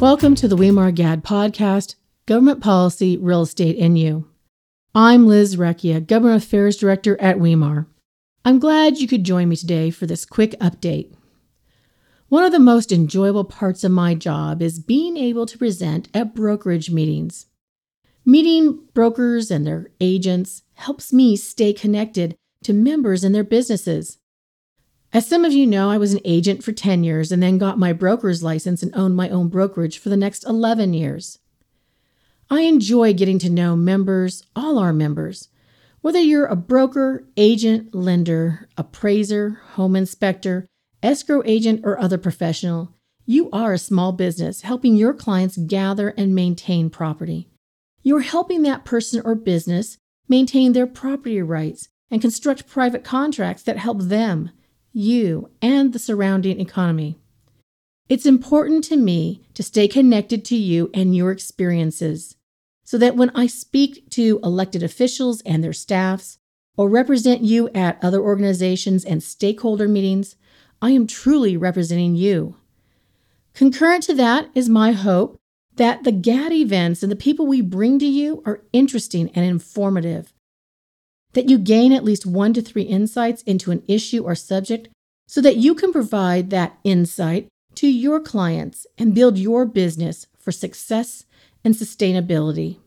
Welcome to the WeMAR GAD podcast, Government Policy, Real Estate, and You. I'm Liz Recchia, Government Affairs Director at WeMAR. I'm glad you could join me today for this quick update. One of the most enjoyable parts of my job is being able to present at brokerage meetings. Meeting brokers and their agents helps me stay connected to members and their businesses. As some of you know, I was an agent for 10 years and then got my broker's license and owned my own brokerage for the next 11 years. I enjoy getting to know members, all our members. Whether you're a broker, agent, lender, appraiser, home inspector, escrow agent, or other professional, you are a small business helping your clients gather and maintain property. You're helping that person or business maintain their property rights and construct private contracts that help them you, and the surrounding economy. It's important to me to stay connected to you and your experiences so that when I speak to elected officials and their staffs, or represent you at other organizations and stakeholder meetings, I am truly representing you. Concurrent to that is my hope that the GAD events and the people we bring to you are interesting and informative that you gain at least one to three insights into an issue or subject so that you can provide that insight to your clients and build your business for success and sustainability.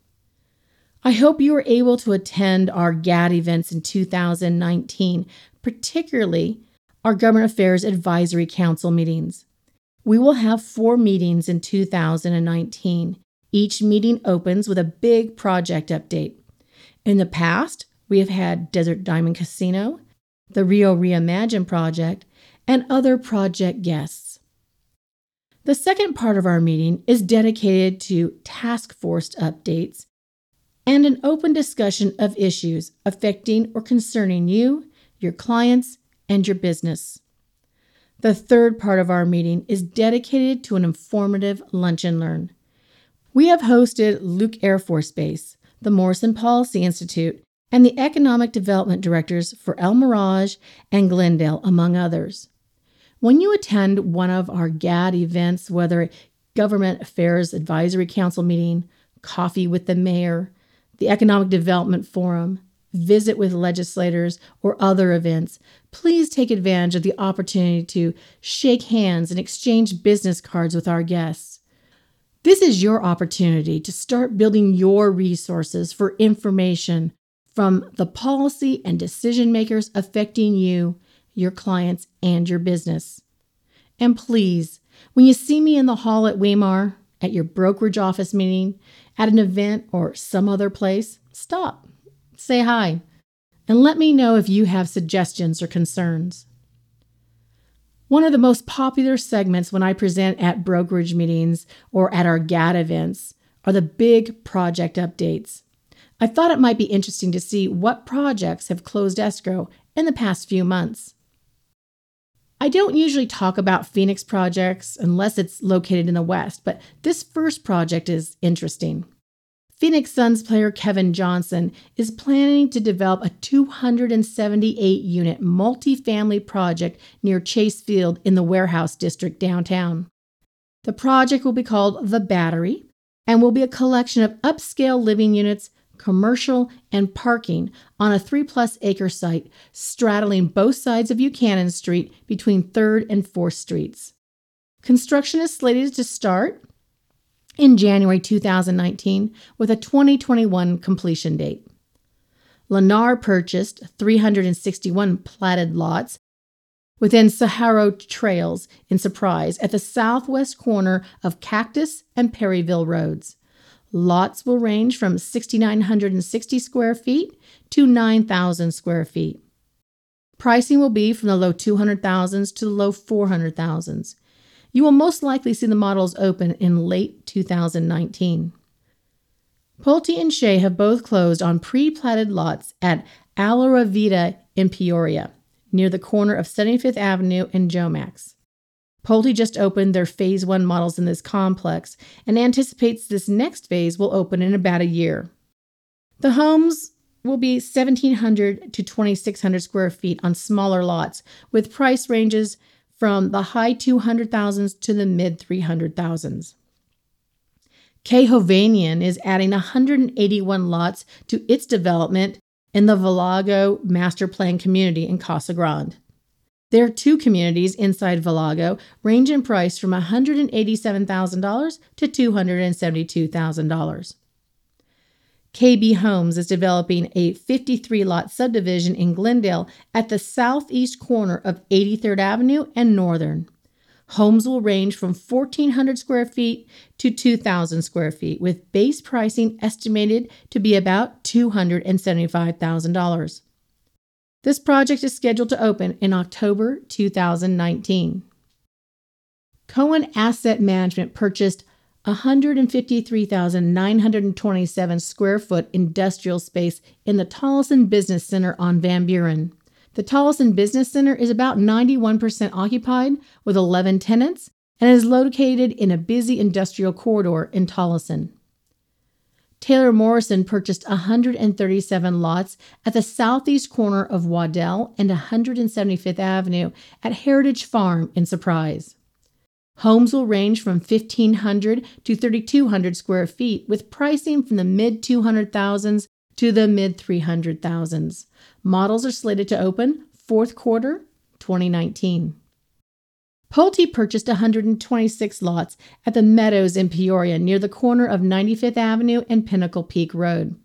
I hope you are able to attend our GAD events in 2019, particularly our Government Affairs Advisory Council meetings. We will have four meetings in 2019. Each meeting opens with a big project update. In the past, we have had Desert Diamond Casino, the Rio Reimagine project, and other project guests. The second part of our meeting is dedicated to task force updates and an open discussion of issues affecting or concerning you, your clients, and your business. The third part of our meeting is dedicated to an informative lunch and learn. We have hosted Luke Air Force Base, the Morrison Policy Institute, and the economic development directors for El Mirage and Glendale, among others. When you attend one of our GAD events, whether Government Affairs Advisory Council meeting, coffee with the mayor, the Economic Development Forum, visit with legislators, or other events, please take advantage of the opportunity to shake hands and exchange business cards with our guests. This is your opportunity to start building your resources for information from the policy and decision makers affecting you, your clients, and your business. And please, when you see me in the hall at WeMAR, at your brokerage office meeting, at an event, or some other place, stop, say hi, and let me know if you have suggestions or concerns. One of the most popular segments when I present at brokerage meetings or at our GAD events are the big project updates. I thought it might be interesting to see what projects have closed escrow in the past few months. I don't usually talk about Phoenix projects unless it's located in the West, but this first project is interesting. Phoenix Suns player Kevin Johnson is planning to develop a 278 unit multifamily project near Chase Field in the Warehouse District downtown. The project will be called The Battery and will be a collection of upscale living units commercial, and parking on a three plus acre site straddling both sides of Buchanan Street between 3rd and 4th Streets. Construction is slated to start in January 2019 with a 2021 completion date. Lennar purchased 361 platted lots within Saharo Trails in Surprise at the southwest corner of Cactus and Perryville Roads. Lots will range from 6,960 square feet to 9,000 square feet. Pricing will be from the low 200,000s to the low 400,000s. You will most likely see the models open in late 2019. Pulte and Shea have both closed on pre platted lots at Allora Vita in Peoria, near the corner of 75th Avenue and Jomax. Pulte just opened their phase one models in this complex and anticipates this next phase will open in about a year. The homes will be 1,700 to 2,600 square feet on smaller lots, with price ranges from the high 200,000s to the mid 300,000s. K. Hovnanian is adding 181 lots to its development in the Villago Master Plan community in Casa Grande. There are two communities inside Villago, range in price from $187,000 to $272,000. KB Homes is developing a 53 lot subdivision in Glendale at the southeast corner of 83rd Avenue and Northern. Homes will range from 1,400 square feet to 2,000 square feet, with base pricing estimated to be about $275,000. This project is scheduled to open in October 2019. Cohen Asset Management purchased 153,927 square foot industrial space in the Tolleson Business Center on Van Buren. The Tolleson Business Center is about 91% occupied with 11 tenants and is located in a busy industrial corridor in Tolleson. Taylor Morrison purchased 137 lots at the southeast corner of Waddell and 175th Avenue at Heritage Farm in Surprise. Homes will range from 1,500 to 3,200 square feet, with pricing from the mid 200,000s to the mid 300,000s. Models are slated to open fourth quarter 2019. Pulte purchased 126 lots at the Meadows in Peoria near the corner of 95th Avenue and Pinnacle Peak Road.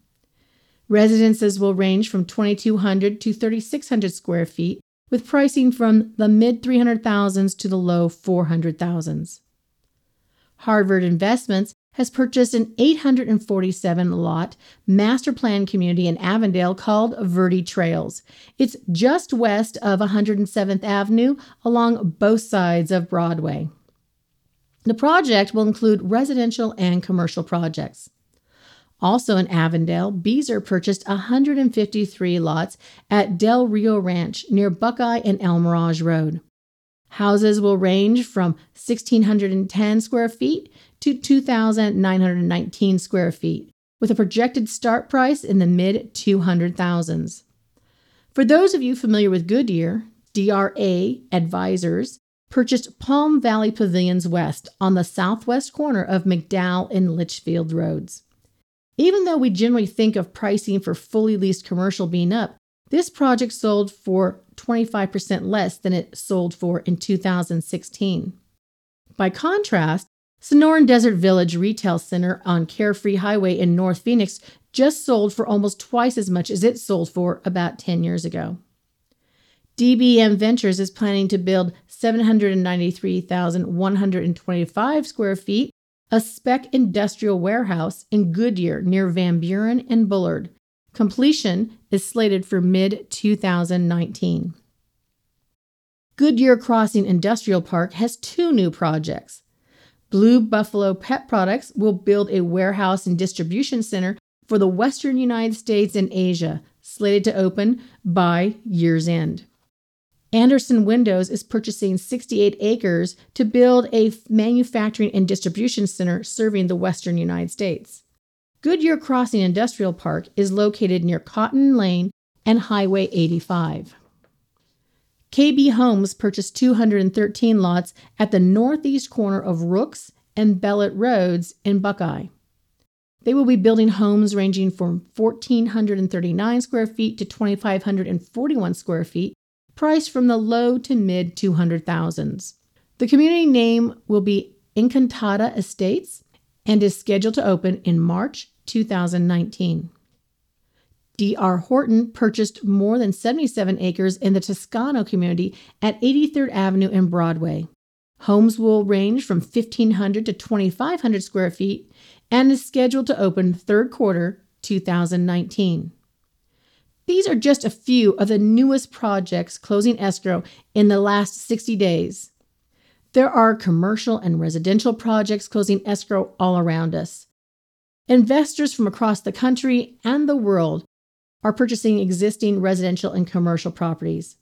Residences will range from 2,200 to 3,600 square feet with pricing from the mid 300,000s to the low 400,000s. Harvard Investments has purchased an 847 lot master plan community in Avondale called Verde Trails. It's just west of 107th Avenue along both sides of Broadway. The project will include residential and commercial projects. Also in Avondale, Beazer purchased 153 lots at Del Rio Ranch near Buckeye and El Mirage Road. Houses will range from 1,610 square feet to 2,919 square feet, with a projected start price in the mid 200,000s. For those of you familiar with Goodyear, DRA Advisors purchased Palm Valley Pavilions West on the southwest corner of McDowell and Litchfield Roads. Even though we generally think of pricing for fully leased commercial being up, this project sold for 25% less than it sold for in 2016. By contrast, Sonoran Desert Village Retail Center on Carefree Highway in North Phoenix just sold for almost twice as much as it sold for about 10 years ago. DBM Ventures is planning to build 793,125 square feet a spec industrial warehouse in Goodyear near Van Buren and Bullard. Completion is slated for mid 2019. Goodyear Crossing Industrial Park has two new projects. Blue Buffalo Pet Products will build a warehouse and distribution center for the Western United States and Asia, slated to open by year's end. Anderson Windows is purchasing 68 acres to build a manufacturing and distribution center serving the western United States. Goodyear Crossing Industrial Park is located near Cotton Lane and Highway 85. KB Homes purchased 213 lots at the northeast corner of Rooks and Beloat Roads in Buckeye. They will be building homes ranging from 1,439 square feet to 2,541 square feet priced from the low to mid 200,000s. The community name will be Encantada Estates and is scheduled to open in March 2019. D.R. Horton purchased more than 77 acres in the Toscano community at 83rd Avenue and Broadway. Homes will range from 1,500 to 2,500 square feet and is scheduled to open third quarter 2019. These are just a few of the newest projects closing escrow in the last 60 days. There are commercial and residential projects closing escrow all around us. Investors from across the country and the world are purchasing existing residential and commercial properties.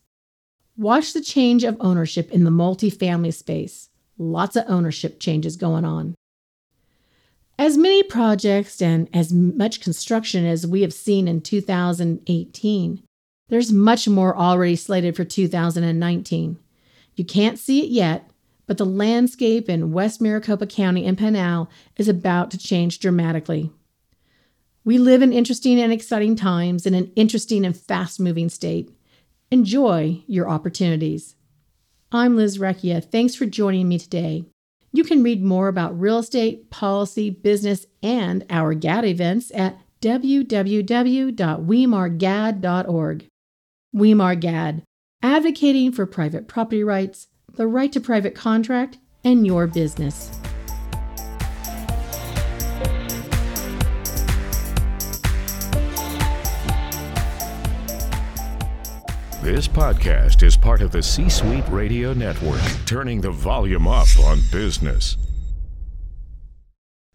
Watch the change of ownership in the multifamily space. Lots of ownership changes going on. As many projects and as much construction as we have seen in 2018, there's much more already slated for 2019. You can't see it yet, but the landscape in West Maricopa County and Pinal is about to change dramatically. We live in interesting and exciting times in an interesting and fast moving state. Enjoy your opportunities. I'm Liz Recchia. Thanks for joining me today. You can read more about real estate, policy, business, and our GAD events at www.wemargad.org. WeMAR GAD, advocating for private property rights, the right to private contract, and your business. This podcast is part of the C Suite Radio Network, turning the volume up on business.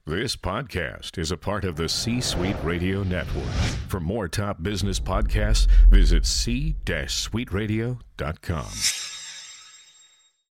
This podcast is a part of the C Suite Radio Network. For more top business podcasts, visit c-suiteradio.com.